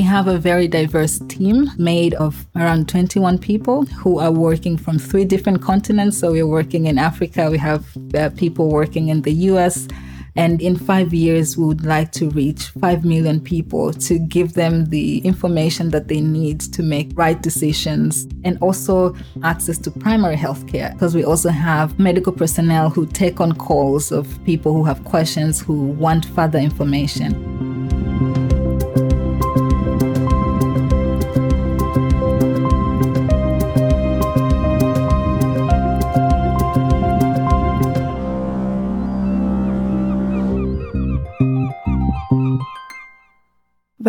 we have a very diverse team made of around 21 people who are working from three different continents. So we're working in Africa, we have uh, people working in the US. And in five years, we would like to reach 5 million people to give them the information that they need to make right decisions and also access to primary health care. Because we also have medical personnel who take on calls of people who have questions, who want further information.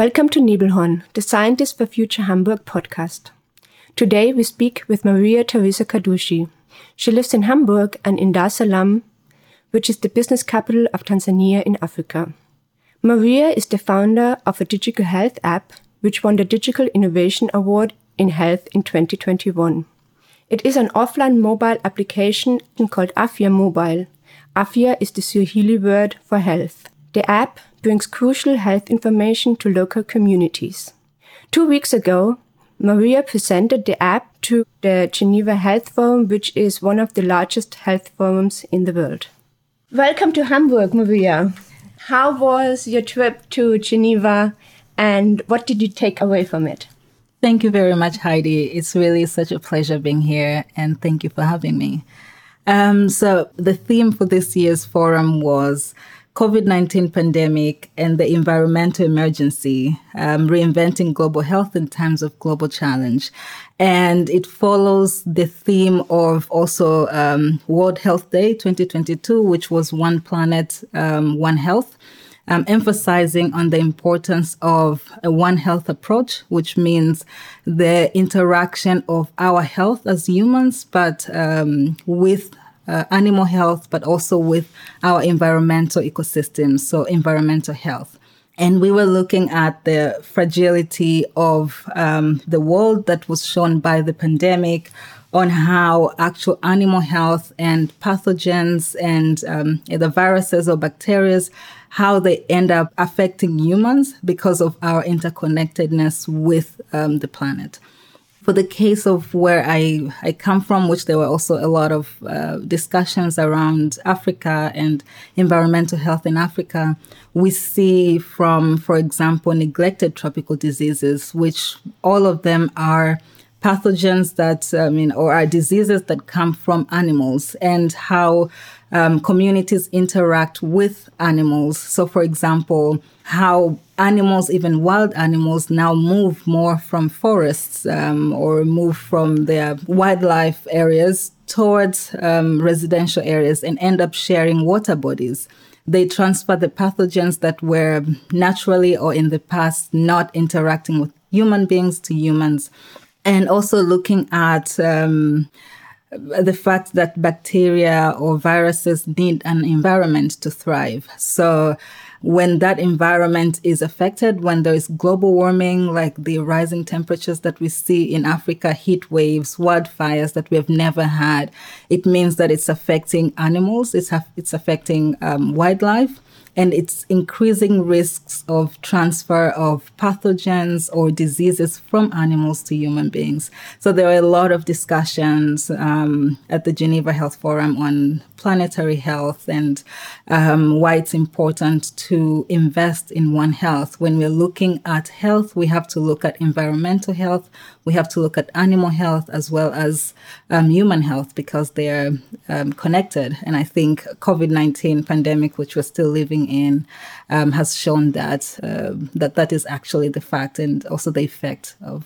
Welcome to Nebelhorn, the Scientist for Future Hamburg podcast. Today we speak with Maria Teresa Kadushi. She lives in Hamburg and in Dar es Salaam, which is the business capital of Tanzania in Africa. Maria is the founder of a digital health app, which won the Digital Innovation Award in Health in 2021. It is an offline mobile application called Afya Mobile. Afya is the Swahili word for health. The app brings crucial health information to local communities. Two weeks ago, Maria presented the app to the Geneva Health Forum, which is one of the largest health forums in the world. Welcome to Hamburg, Maria. How was your trip to Geneva and what did you take away from it? Thank you very much, Heidi. It's really such a pleasure being here and thank you for having me. Um, so, the theme for this year's forum was COVID 19 pandemic and the environmental emergency, um, reinventing global health in times of global challenge. And it follows the theme of also um, World Health Day 2022, which was One Planet, um, One Health. Um, emphasizing on the importance of a One Health approach, which means the interaction of our health as humans, but um, with uh, animal health, but also with our environmental ecosystems, so environmental health. And we were looking at the fragility of um, the world that was shown by the pandemic on how actual animal health and pathogens and um, the viruses or bacteria, how they end up affecting humans because of our interconnectedness with um, the planet for the case of where I, I come from, which there were also a lot of uh, discussions around Africa and environmental health in Africa, we see from, for example, neglected tropical diseases, which all of them are pathogens that, I mean, or are diseases that come from animals and how um, communities interact with animals. So, for example, how animals, even wild animals, now move more from forests um, or move from their wildlife areas towards um, residential areas and end up sharing water bodies. They transfer the pathogens that were naturally or in the past not interacting with human beings to humans. And also looking at um, the fact that bacteria or viruses need an environment to thrive. So when that environment is affected, when there is global warming, like the rising temperatures that we see in Africa, heat waves, wildfires that we have never had, it means that it's affecting animals, it's, ha- it's affecting um, wildlife and it's increasing risks of transfer of pathogens or diseases from animals to human beings. So there are a lot of discussions um, at the Geneva Health Forum on planetary health and um, why it's important to invest in One Health. When we're looking at health, we have to look at environmental health, we have to look at animal health as well as um, human health because they are um, connected. And I think COVID-19 pandemic, which we're still living in, um, has shown that, uh, that that is actually the fact and also the effect of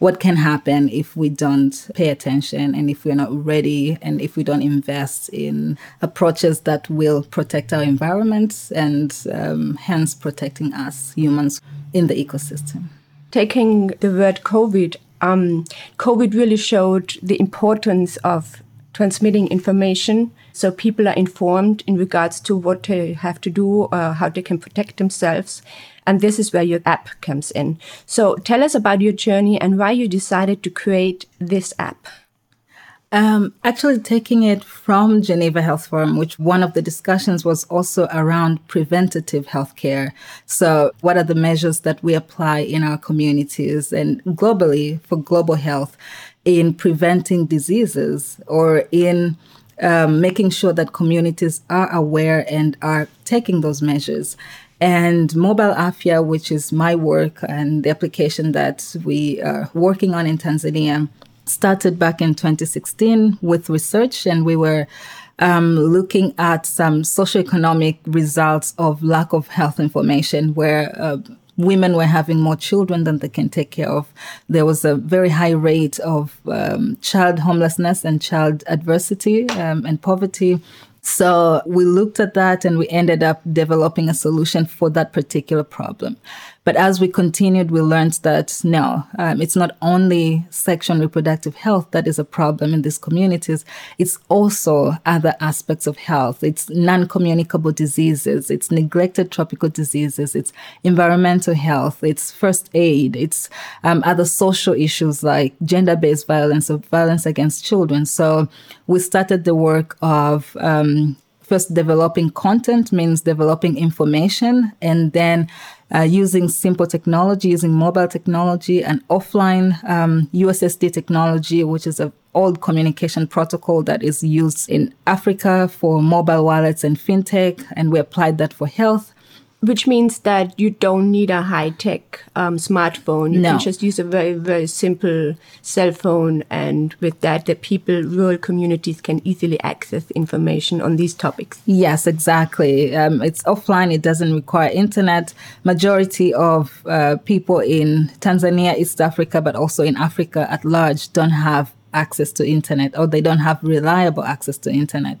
what can happen if we don't pay attention and if we're not ready and if we don't invest in approaches that will protect our environment and um, hence protecting us humans in the ecosystem. Taking the word COVID um, COVID really showed the importance of transmitting information so people are informed in regards to what they have to do or uh, how they can protect themselves. And this is where your app comes in. So tell us about your journey and why you decided to create this app. Um, actually, taking it from Geneva Health Forum, which one of the discussions was also around preventative healthcare. So, what are the measures that we apply in our communities and globally for global health in preventing diseases or in um, making sure that communities are aware and are taking those measures? And Mobile Afya, which is my work and the application that we are working on in Tanzania, started back in 2016 with research, and we were um, looking at some socioeconomic results of lack of health information, where uh, women were having more children than they can take care of. There was a very high rate of um, child homelessness and child adversity um, and poverty. So we looked at that and we ended up developing a solution for that particular problem. But as we continued, we learned that no, um, it's not only sexual and reproductive health that is a problem in these communities. It's also other aspects of health. It's non-communicable diseases. It's neglected tropical diseases. It's environmental health. It's first aid. It's um, other social issues like gender-based violence or violence against children. So we started the work of um, first developing content means developing information and then uh, using simple technology, using mobile technology and offline um, USSD technology, which is an old communication protocol that is used in Africa for mobile wallets and fintech. And we applied that for health which means that you don't need a high tech um, smartphone. You no. can just use a very, very simple cell phone. And with that, the people, rural communities can easily access information on these topics. Yes, exactly. Um, it's offline. It doesn't require internet. Majority of uh, people in Tanzania, East Africa, but also in Africa at large don't have access to internet or they don't have reliable access to internet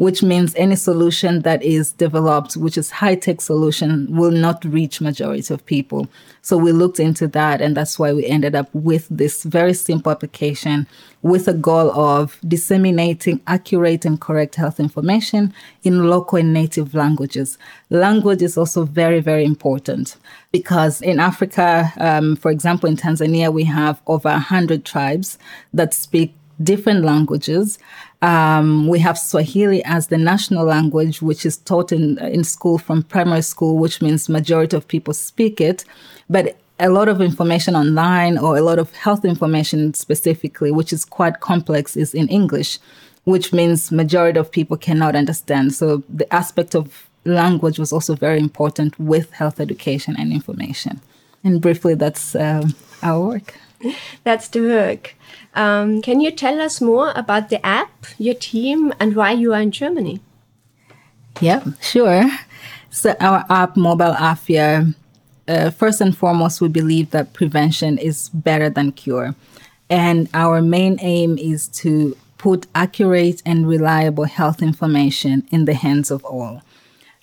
which means any solution that is developed, which is high tech solution, will not reach majority of people. So we looked into that, and that's why we ended up with this very simple application with a goal of disseminating accurate and correct health information in local and native languages. Language is also very, very important because in Africa, um, for example, in Tanzania, we have over 100 tribes that speak different languages. Um, we have Swahili as the national language, which is taught in, in school from primary school, which means majority of people speak it. But a lot of information online or a lot of health information specifically, which is quite complex, is in English, which means majority of people cannot understand. So the aspect of language was also very important with health education and information. And briefly, that's uh, our work. That's the work. Um, can you tell us more about the app, your team, and why you are in Germany? Yeah, sure. So our app, Mobile Afya, uh, first and foremost, we believe that prevention is better than cure. And our main aim is to put accurate and reliable health information in the hands of all.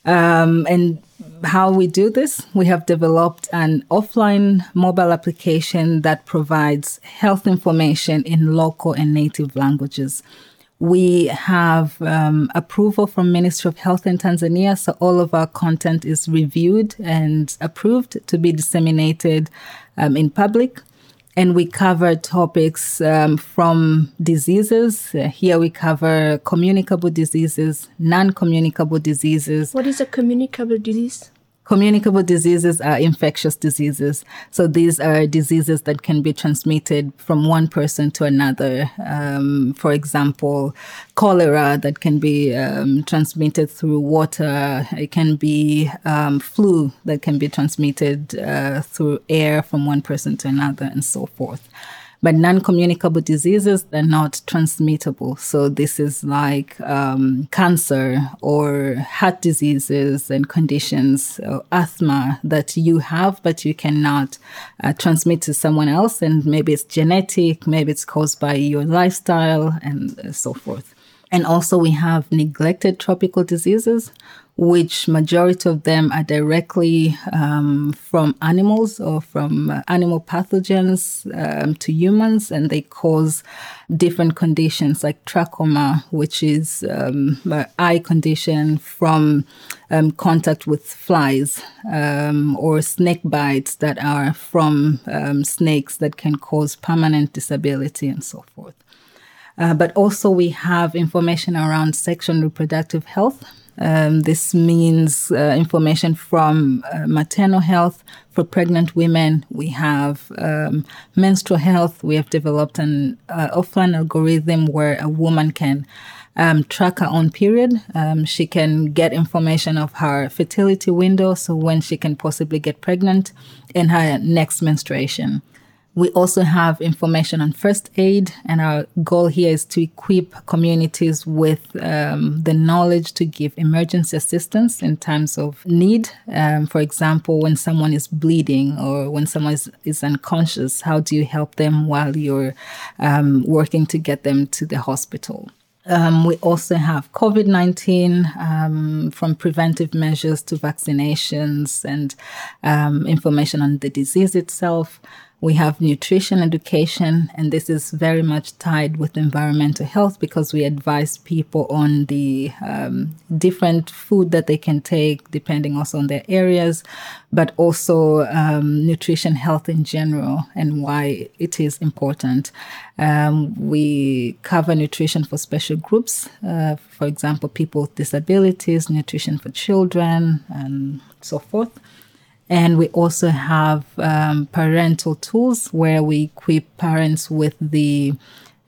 Um, and how we do this, we have developed an offline mobile application that provides health information in local and native languages. We have um, approval from Ministry of Health in Tanzania, so all of our content is reviewed and approved to be disseminated um, in public and we cover topics um, from diseases. Uh, here we cover communicable diseases, non communicable diseases. What is a communicable disease? Communicable diseases are infectious diseases. So these are diseases that can be transmitted from one person to another. Um, for example, cholera that can be um, transmitted through water. It can be um, flu that can be transmitted uh, through air from one person to another, and so forth. But non-communicable diseases, they're not transmittable. So this is like um, cancer or heart diseases and conditions, or asthma that you have, but you cannot uh, transmit to someone else. And maybe it's genetic, maybe it's caused by your lifestyle and so forth. And also we have neglected tropical diseases, which majority of them are directly um, from animals or from uh, animal pathogens um, to humans, and they cause different conditions like trachoma, which is um, eye condition from um, contact with flies, um, or snake bites that are from um, snakes that can cause permanent disability and so forth. Uh, but also we have information around sexual and reproductive health. Um, this means uh, information from uh, maternal health for pregnant women. We have um, menstrual health. We have developed an uh, offline algorithm where a woman can um, track her own period. Um, she can get information of her fertility window, so when she can possibly get pregnant, and her next menstruation. We also have information on first aid, and our goal here is to equip communities with um, the knowledge to give emergency assistance in times of need. Um, for example, when someone is bleeding or when someone is, is unconscious, how do you help them while you're um, working to get them to the hospital? Um, we also have COVID 19 um, from preventive measures to vaccinations and um, information on the disease itself. We have nutrition education, and this is very much tied with environmental health because we advise people on the um, different food that they can take depending also on their areas, but also um, nutrition health in general and why it is important. Um, we cover nutrition for special groups, uh, for example, people with disabilities, nutrition for children, and so forth. And we also have um, parental tools where we equip parents with the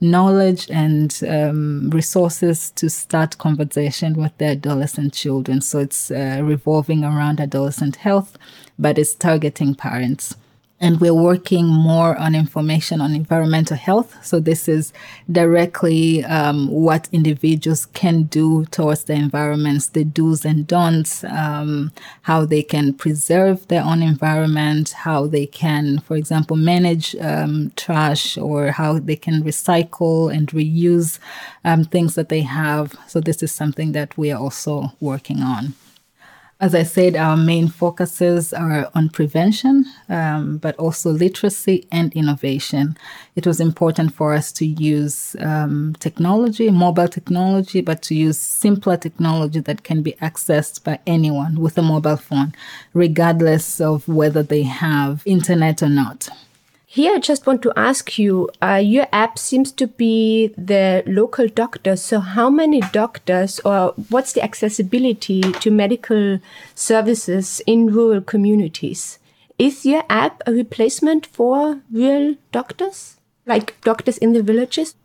knowledge and um, resources to start conversation with their adolescent children. So it's uh, revolving around adolescent health, but it's targeting parents and we're working more on information on environmental health. So this is directly um, what individuals can do towards the environments, the do's and don'ts, um, how they can preserve their own environment, how they can, for example, manage um, trash, or how they can recycle and reuse um, things that they have. So this is something that we are also working on. As I said, our main focuses are on prevention, um, but also literacy and innovation. It was important for us to use um, technology, mobile technology, but to use simpler technology that can be accessed by anyone with a mobile phone, regardless of whether they have internet or not. Here, I just want to ask you uh, your app seems to be the local doctor. So, how many doctors, or what's the accessibility to medical services in rural communities? Is your app a replacement for real doctors, like doctors in the villages?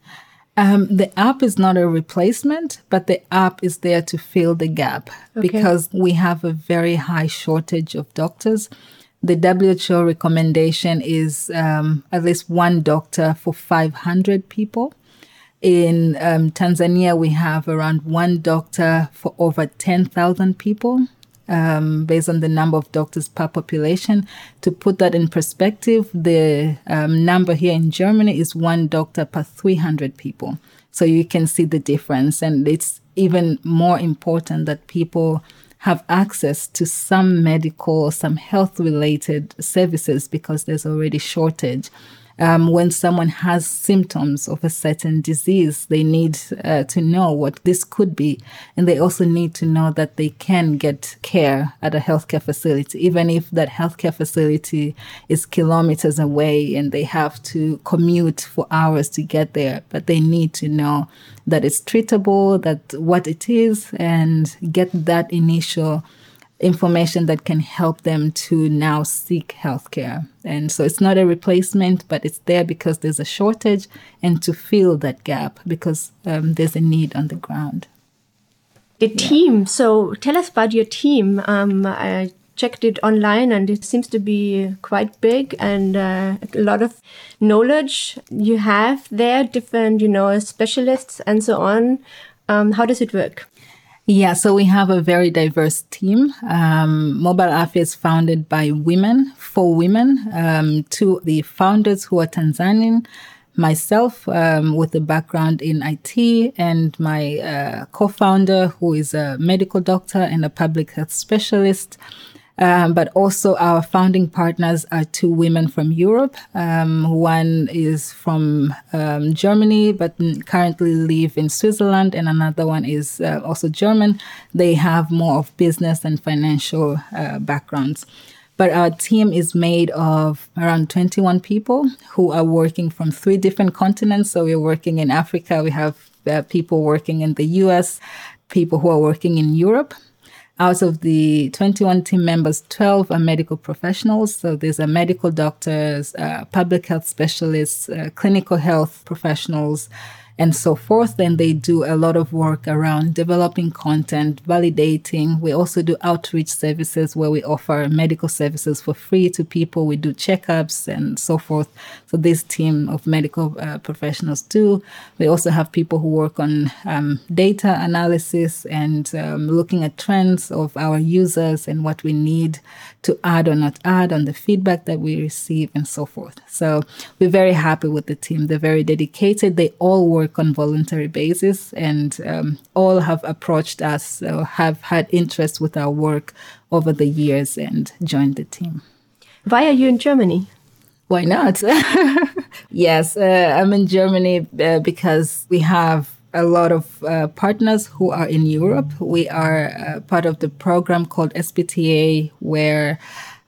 Um, the app is not a replacement, but the app is there to fill the gap okay. because we have a very high shortage of doctors the WHO recommendation is um, at least one doctor for 500 people. In um, Tanzania, we have around one doctor for over 10,000 people. Um, based on the number of doctors per population. To put that in perspective, the um, number here in Germany is one doctor per 300 people. So you can see the difference. And it's even more important that people have access to some medical, some health related services because there's already shortage um, when someone has symptoms of a certain disease, they need uh, to know what this could be. And they also need to know that they can get care at a healthcare facility, even if that healthcare facility is kilometers away and they have to commute for hours to get there. But they need to know that it's treatable, that what it is, and get that initial information that can help them to now seek healthcare. And so it's not a replacement, but it's there because there's a shortage and to fill that gap because um, there's a need on the ground. The yeah. team. So tell us about your team. Um, I checked it online and it seems to be quite big and uh, a lot of knowledge you have there, different, you know, specialists and so on. Um, how does it work? Yeah, so we have a very diverse team. Um, Mobile Afya is founded by women, for women. Um, two the founders who are Tanzanian, myself um, with a background in IT, and my uh, co-founder who is a medical doctor and a public health specialist. Um, but also our founding partners are two women from Europe. Um, one is from um, Germany, but currently live in Switzerland, and another one is uh, also German. They have more of business and financial uh, backgrounds. But our team is made of around 21 people who are working from three different continents. So we're working in Africa, we have uh, people working in the US, people who are working in Europe. Out of the 21 team members, 12 are medical professionals. So these are medical doctors, uh, public health specialists, uh, clinical health professionals, and so forth. Then they do a lot of work around developing content, validating. We also do outreach services where we offer medical services for free to people. We do checkups and so forth. So this team of medical uh, professionals do. We also have people who work on um, data analysis and um, looking at trends of our users and what we need to add or not add on the feedback that we receive and so forth. So we're very happy with the team. They're very dedicated. They all work on voluntary basis and um, all have approached us or have had interest with our work over the years and joined the team. Why are you in Germany? Why not? yes, uh, I'm in Germany uh, because we have a lot of uh, partners who are in Europe. We are uh, part of the program called SPTA, where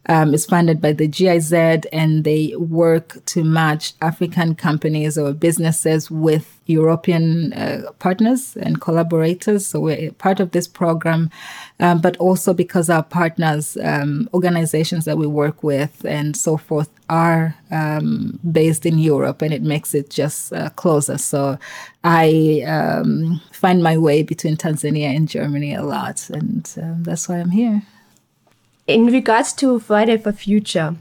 um, is funded by the GIZ, and they work to match African companies or businesses with European uh, partners and collaborators. So we're part of this program, um, but also because our partners, um, organizations that we work with, and so forth, are um, based in Europe, and it makes it just uh, closer. So I um, find my way between Tanzania and Germany a lot, and um, that's why I'm here in regards to Friday for Future,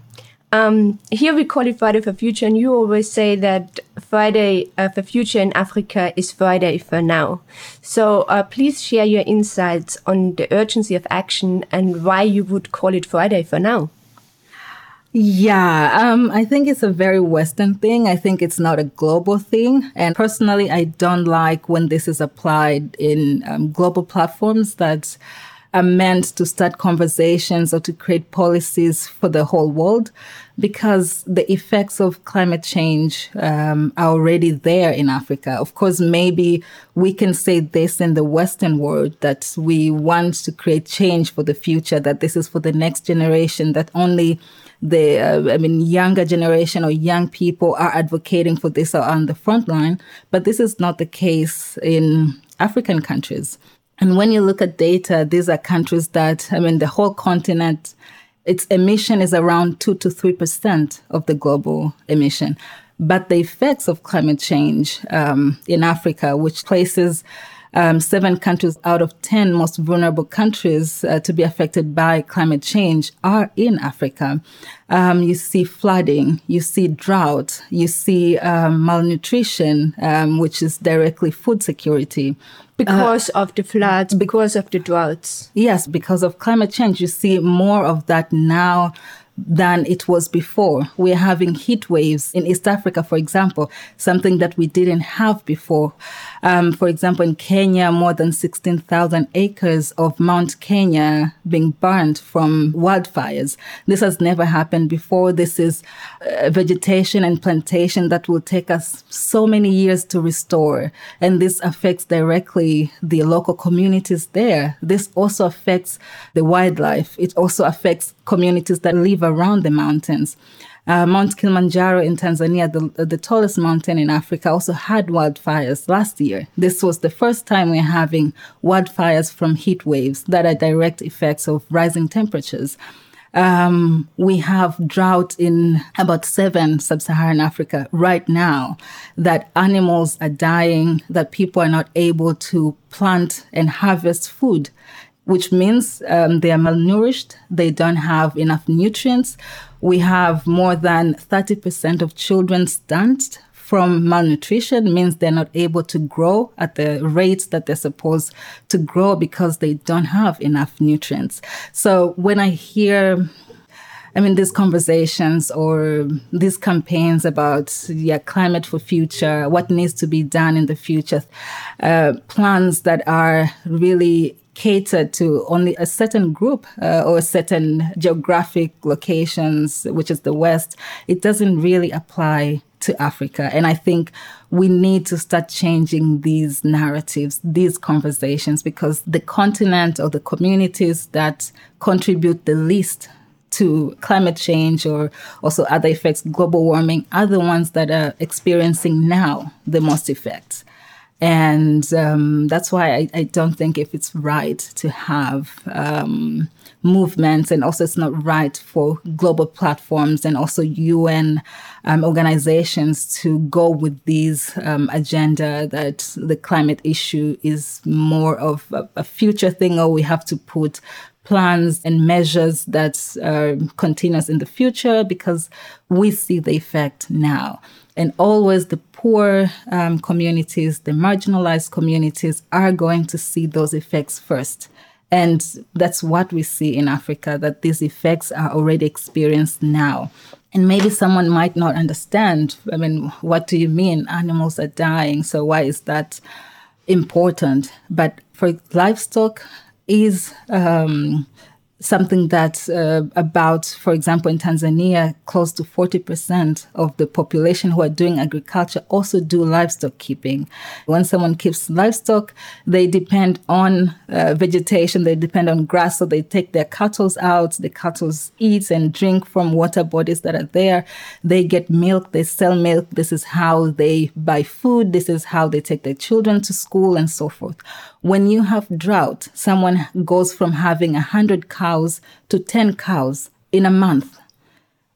um, here we call it Friday for Future, and you always say that Friday uh, for Future in Africa is Friday for now. So uh, please share your insights on the urgency of action and why you would call it Friday for now. Yeah, um, I think it's a very Western thing. I think it's not a global thing. And personally, I don't like when this is applied in um, global platforms that are meant to start conversations or to create policies for the whole world because the effects of climate change um, are already there in Africa. Of course, maybe we can say this in the Western world that we want to create change for the future, that this is for the next generation, that only the, uh, I mean, younger generation or young people are advocating for this or on the front line. But this is not the case in African countries. And when you look at data, these are countries that, I mean, the whole continent, its emission is around 2 to 3% of the global emission. But the effects of climate change um, in Africa, which places um, seven countries out of 10 most vulnerable countries uh, to be affected by climate change are in Africa. Um, you see flooding, you see drought, you see um, malnutrition, um, which is directly food security. Because uh, of the floods, because of the droughts. Yes, because of climate change. You see more of that now than it was before. We're having heat waves in East Africa, for example, something that we didn't have before. Um, for example, in Kenya, more than 16,000 acres of Mount Kenya being burned from wildfires. This has never happened before. This is uh, vegetation and plantation that will take us so many years to restore. And this affects directly the local communities there. This also affects the wildlife. It also affects communities that live around the mountains. Uh, Mount Kilimanjaro in Tanzania, the, the tallest mountain in Africa, also had wildfires last year. This was the first time we're having wildfires from heat waves that are direct effects of rising temperatures. Um, we have drought in about seven sub-Saharan Africa right now that animals are dying, that people are not able to plant and harvest food which means um, they are malnourished, they don't have enough nutrients. We have more than 30% of children stunted from malnutrition means they're not able to grow at the rates that they're supposed to grow because they don't have enough nutrients. So when I hear I mean, these conversations or these campaigns about yeah, climate for future, what needs to be done in the future, uh, plans that are really catered to only a certain group uh, or certain geographic locations, which is the West, it doesn't really apply to Africa. And I think we need to start changing these narratives, these conversations, because the continent or the communities that contribute the least to climate change or also other effects, global warming, are the ones that are experiencing now the most effects. And um, that's why I, I, don't think if it's right to have um, movements, and also it's not right for global platforms and also UN um, organizations to go with these um, agenda that the climate issue is more of a, a future thing, or we have to put plans and measures that are continuous in the future because we see the effect now. And always the poor um, communities, the marginalized communities are going to see those effects first. And that's what we see in Africa, that these effects are already experienced now. And maybe someone might not understand. I mean, what do you mean animals are dying? So why is that important? But for livestock is um, something that uh, about, for example, in Tanzania, close to 40% of the population who are doing agriculture also do livestock keeping. When someone keeps livestock, they depend on uh, vegetation, they depend on grass, so they take their cattle out, the cattle eat and drink from water bodies that are there. They get milk, they sell milk. This is how they buy food, this is how they take their children to school and so forth. When you have drought, someone goes from having 100 cows to 10 cows in a month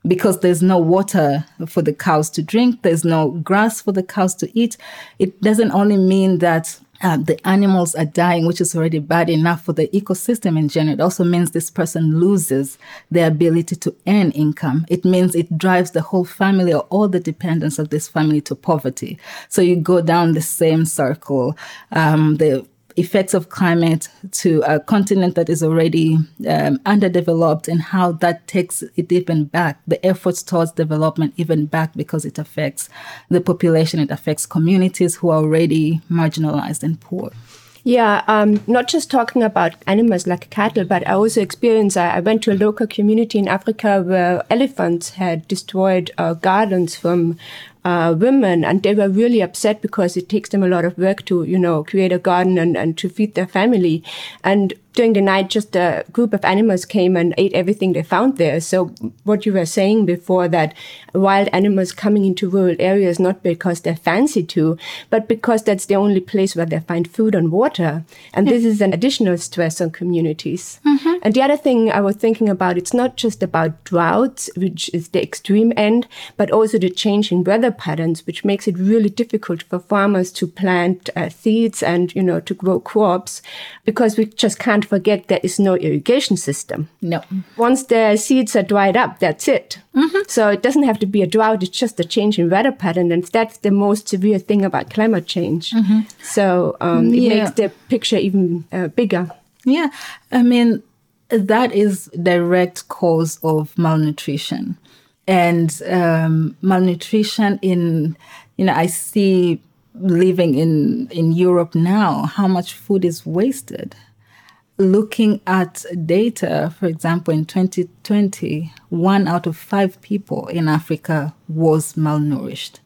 because there's no water for the cows to drink, there's no grass for the cows to eat. It doesn't only mean that uh, the animals are dying, which is already bad enough for the ecosystem in general. It also means this person loses the ability to earn income. It means it drives the whole family or all the dependents of this family to poverty. So you go down the same circle. Um, the effects of climate to a continent that is already um, underdeveloped and how that takes it even back, the efforts towards development even back because it affects the population, it affects communities who are already marginalized and poor. Yeah, um, not just talking about animals like cattle, but I also experienced, I, I went to a local community in Africa where elephants had destroyed uh, gardens from uh, women, and they were really upset because it takes them a lot of work to, you know, create a garden and, and to feed their family. And during the night, just a group of animals came and ate everything they found there. So what you were saying before that wild animals coming into rural areas, not because they're fancy to, but because that's the only place where they find food and water. And this is an additional stress on communities. Mm-hmm. And the other thing I was thinking about, it's not just about droughts, which is the extreme end, but also the change in weather patterns, which makes it really difficult for farmers to plant uh, seeds and, you know, to grow crops because we just can't forget there is no irrigation system. No. Once the seeds are dried up, that's it. Mm-hmm. So it doesn't have to be a drought. It's just a change in weather pattern. And that's the most severe thing about climate change. Mm-hmm. So um, it yeah. makes the picture even uh, bigger. Yeah. I mean, that is direct cause of malnutrition. And um, malnutrition in, you know, I see living in, in Europe now, how much food is wasted looking at data, for example, in 2020, one out of five people in Africa was malnourished.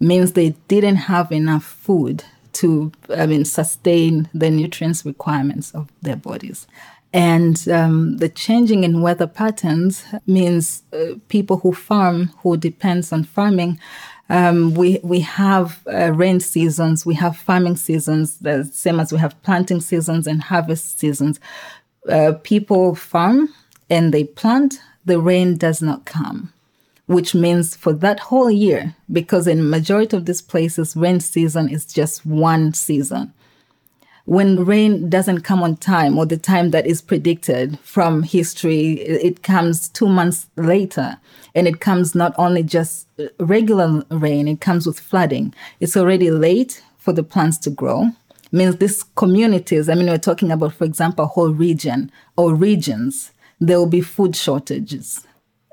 Means they didn't have enough food to, I mean, sustain the nutrients requirements of their bodies. And um, the changing in weather patterns means uh, people who farm, who depends on farming, um, we we have uh, rain seasons, we have farming seasons, the same as we have planting seasons and harvest seasons. Uh, people farm and they plant, the rain does not come, which means for that whole year, because in majority of these places, rain season is just one season when rain doesn't come on time or the time that is predicted from history, it comes two months later. And it comes not only just regular rain, it comes with flooding. It's already late for the plants to grow. means these communities, I mean, we're talking about, for example, a whole region or regions, there will be food shortages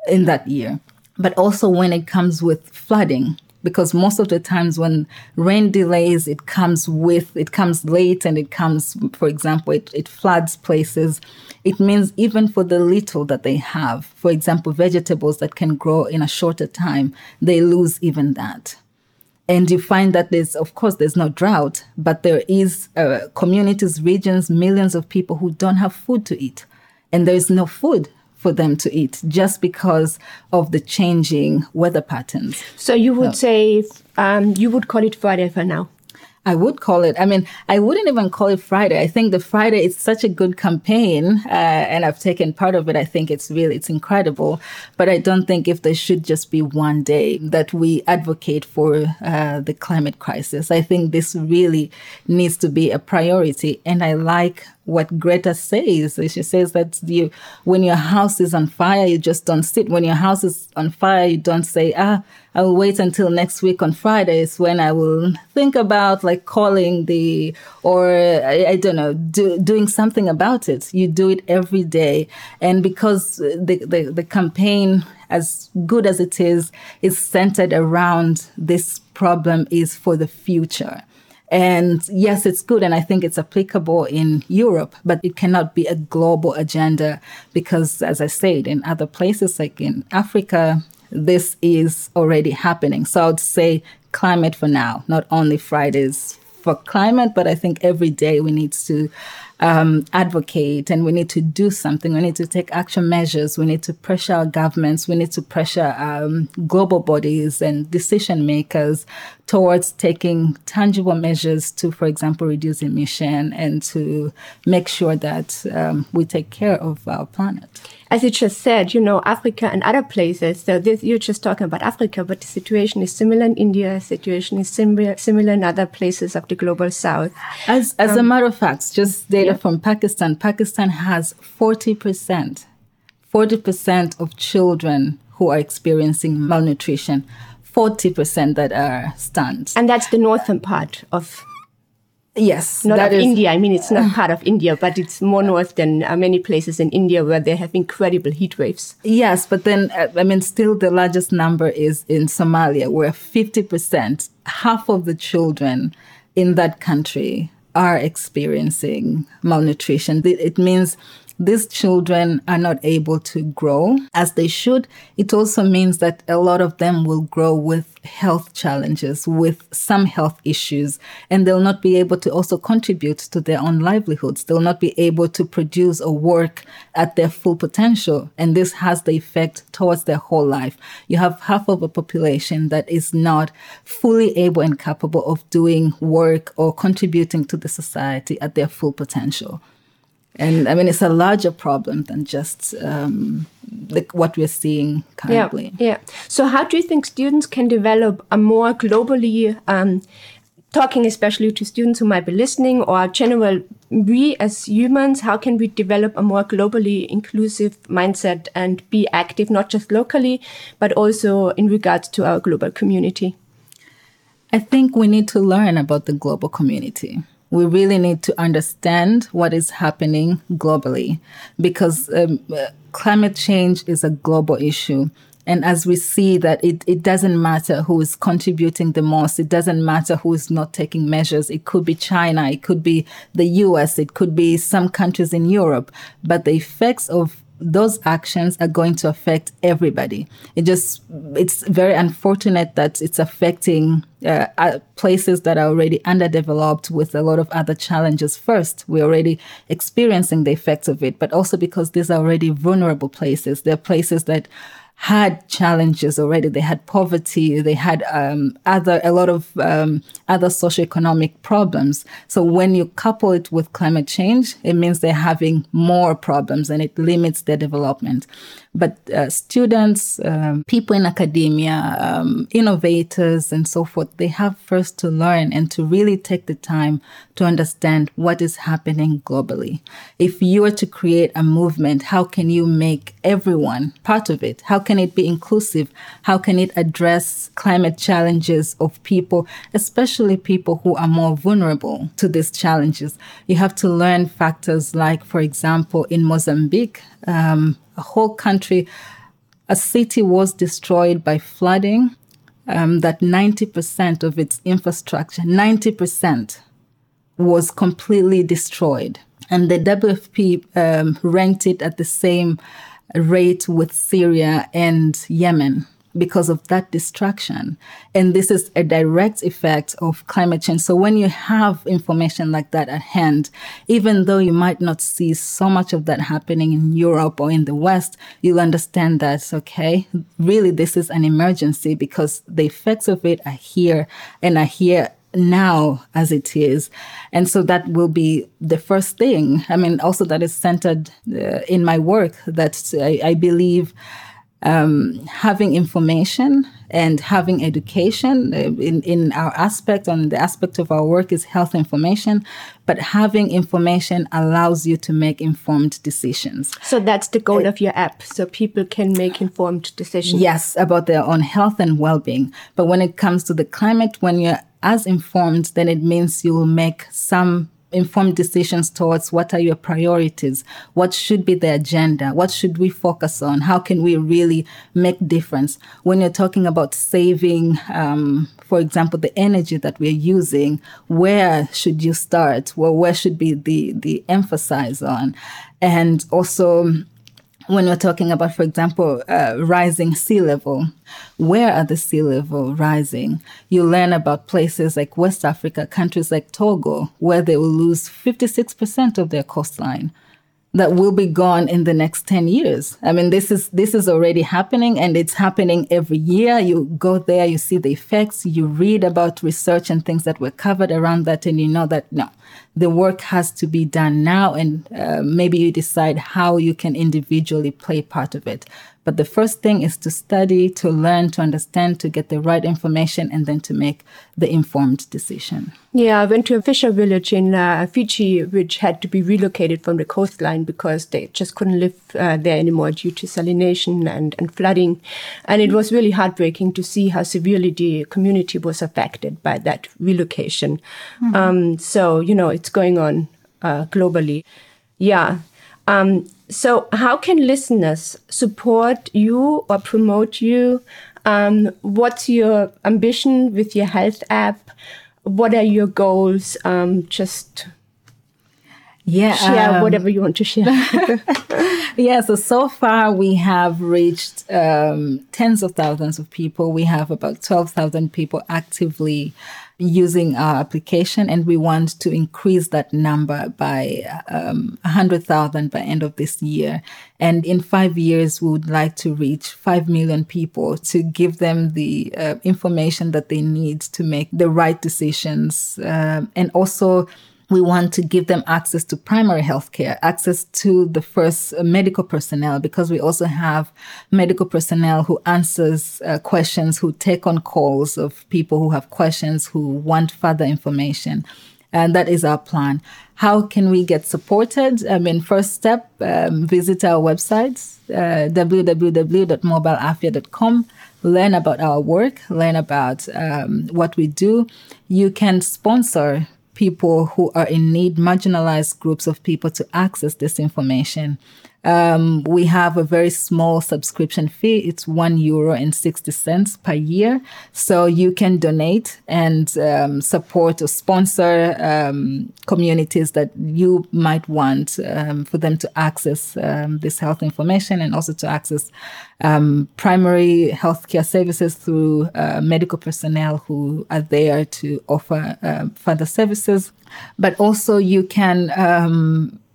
in that year. But also when it comes with flooding, because most of the times when rain delays, it comes with, it comes late and it comes, for example, it, it floods places. It means even for the little that they have, for example, vegetables that can grow in a shorter time, they lose even that. And you find that there's, of course, there's no drought, but there is uh, communities, regions, millions of people who don't have food to eat. And there is no food for them to eat just because of the changing weather patterns. So you would say um, you would call it Friday for now. I would call it. I mean, I wouldn't even call it Friday. I think the Friday is such a good campaign, uh, and I've taken part of it. I think it's really it's incredible. But I don't think if there should just be one day that we advocate for uh, the climate crisis. I think this really needs to be a priority, and I like what Greta says. She says that you, when your house is on fire, you just don't sit. When your house is on fire, you don't say, ah, I will wait until next week on Fridays when I will think about like calling the, or I, I don't know, do, doing something about it. You do it every day. And because the, the, the campaign, as good as it is, is centered around this problem is for the future. And yes, it's good. And I think it's applicable in Europe, but it cannot be a global agenda because, as I said, in other places like in Africa, this is already happening. So I would say climate for now, not only Fridays for climate, but I think every day we need to um, advocate and we need to do something. We need to take action measures. We need to pressure our governments. We need to pressure um, global bodies and decision makers towards taking tangible measures to, for example, reduce emission and to make sure that um, we take care of our planet as you just said, you know, Africa and other places. So this, you're just talking about Africa, but the situation is similar in India. The situation is similar, similar in other places of the global south. As, as um, a matter of fact, just data yeah. from Pakistan, Pakistan has 40%, 40% of children who are experiencing malnutrition, 40% that are stunned. And that's the northern part of Yes, not of is, India. I mean, it's not part of India, but it's more north than uh, many places in India where they have incredible heat waves. Yes, but then uh, I mean, still the largest number is in Somalia, where fifty percent, half of the children in that country are experiencing malnutrition. It means these children are not able to grow as they should. It also means that a lot of them will grow with health challenges, with some health issues, and they'll not be able to also contribute to their own livelihoods. They'll not be able to produce or work at their full potential. And this has the effect towards their whole life. You have half of a population that is not fully able and capable of doing work or contributing to the society at their full potential. And I mean, it's a larger problem than just um, the, what we're seeing currently. Yeah, yeah. So, how do you think students can develop a more globally, um, talking especially to students who might be listening, or general, we as humans, how can we develop a more globally inclusive mindset and be active, not just locally, but also in regards to our global community? I think we need to learn about the global community we really need to understand what is happening globally because um, uh, climate change is a global issue. And as we see that it, it doesn't matter who is contributing the most, it doesn't matter who is not taking measures. It could be China, it could be the US, it could be some countries in Europe, but the effects of those actions are going to affect everybody. It just, it's very unfortunate that it's affecting uh, uh, places that are already underdeveloped with a lot of other challenges first. We're already experiencing the effects of it, but also because these are already vulnerable places. They're places that had challenges already. They had poverty. They had um, other a lot of um, other socioeconomic problems. So when you couple it with climate change, it means they're having more problems, and it limits their development. But uh, students, um, people in academia, um, innovators, and so forth, they have first to learn and to really take the time to understand what is happening globally. If you were to create a movement, how can you make everyone part of it? How can it be inclusive? How can it address climate challenges of people, especially people who are more vulnerable to these challenges? You have to learn factors like, for example, in Mozambique, um, a whole country, a city was destroyed by flooding, um, that 90% of its infrastructure, 90% was completely destroyed. And the WFP um, ranked it at the same rate with Syria and Yemen. because of that distraction. And this is a direct effect of climate change. So when you have information like that at hand, even though you might not see so much of that happening in Europe or in the West, you'll understand that, okay, really this is an emergency because the effects of it are here and are here now as it is. And so that will be the first thing. I mean, also that is centered uh, in my work that I, I believe um, having information and having education uh, in, in our aspect on the aspect of our work is health information but having information allows you to make informed decisions so that's the goal uh, of your app so people can make informed decisions yes about their own health and well-being but when it comes to the climate when you're as informed then it means you will make some informed decisions towards what are your priorities what should be the agenda what should we focus on how can we really make difference. When you're talking about saving um, for example the energy that we're using where should you start? Well where should be the the emphasis on? And also when we're talking about, for example, uh, rising sea level, where are the sea level rising? You learn about places like West Africa, countries like Togo, where they will lose 56% of their coastline that will be gone in the next 10 years. I mean, this is, this is already happening and it's happening every year. You go there, you see the effects, you read about research and things that were covered around that, and you know that no, the work has to be done now. And uh, maybe you decide how you can individually play part of it. But the first thing is to study, to learn, to understand, to get the right information, and then to make the informed decision. Yeah, I went to a fisher village in uh, Fiji, which had to be relocated from the coastline because they just couldn't live uh, there anymore due to salination and, and flooding. And it was really heartbreaking to see how severely the community was affected by that relocation. Mm-hmm. Um, so, you know, it's going on uh, globally. Yeah. Um, so, how can listeners support you or promote you? Um, what's your ambition with your health app? What are your goals? Um, just yeah, share um, whatever you want to share. yeah, so so far we have reached um, tens of thousands of people. We have about twelve thousand people actively using our application and we want to increase that number by um, 100,000 by end of this year. And in five years, we would like to reach 5 million people to give them the uh, information that they need to make the right decisions um, and also we want to give them access to primary health care, access to the first uh, medical personnel, because we also have medical personnel who answers uh, questions, who take on calls of people who have questions, who want further information. And that is our plan. How can we get supported? I mean, first step, um, visit our website, uh, www.mobileafia.com learn about our work, learn about um, what we do. You can sponsor people who are in need, marginalized groups of people to access this information. Um, we have a very small subscription fee. It's one euro and 60 cents per year. So you can donate and um, support or sponsor um, communities that you might want um, for them to access um, this health information and also to access um, primary healthcare services through uh, medical personnel who are there to offer uh, further services. But also you can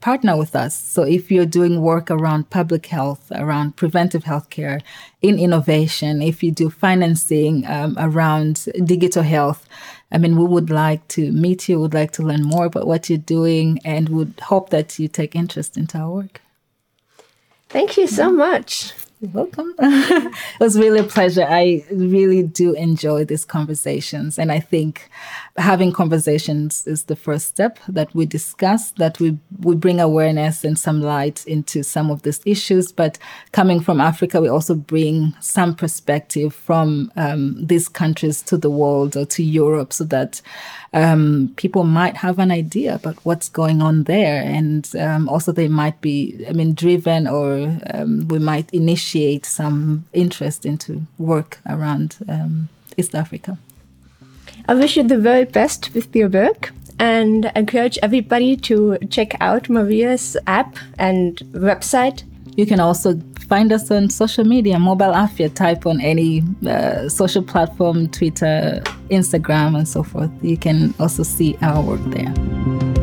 partner with us. So if you're doing work around public health, around preventive healthcare, in innovation, if you do financing um, around digital health, I mean, we would like to meet you, would like to learn more about what you're doing, and would hope that you take interest into our work. Thank you so much. Welcome. it was really a pleasure. I really do enjoy these conversations. And I think having conversations is the first step that we discuss, that we, we bring awareness and some light into some of these issues. But coming from Africa, we also bring some perspective from um, these countries to the world or to Europe so that um, people might have an idea about what's going on there. And um, also they might be, I mean, driven or um, we might initiate some interest into work around um, East Africa. I wish you the very best with your work and encourage everybody to check out Maria's app and website You can also find us on social media, Mobile Afia. Type on any uh, social platform, Twitter, Instagram, and so forth. You can also see our work there.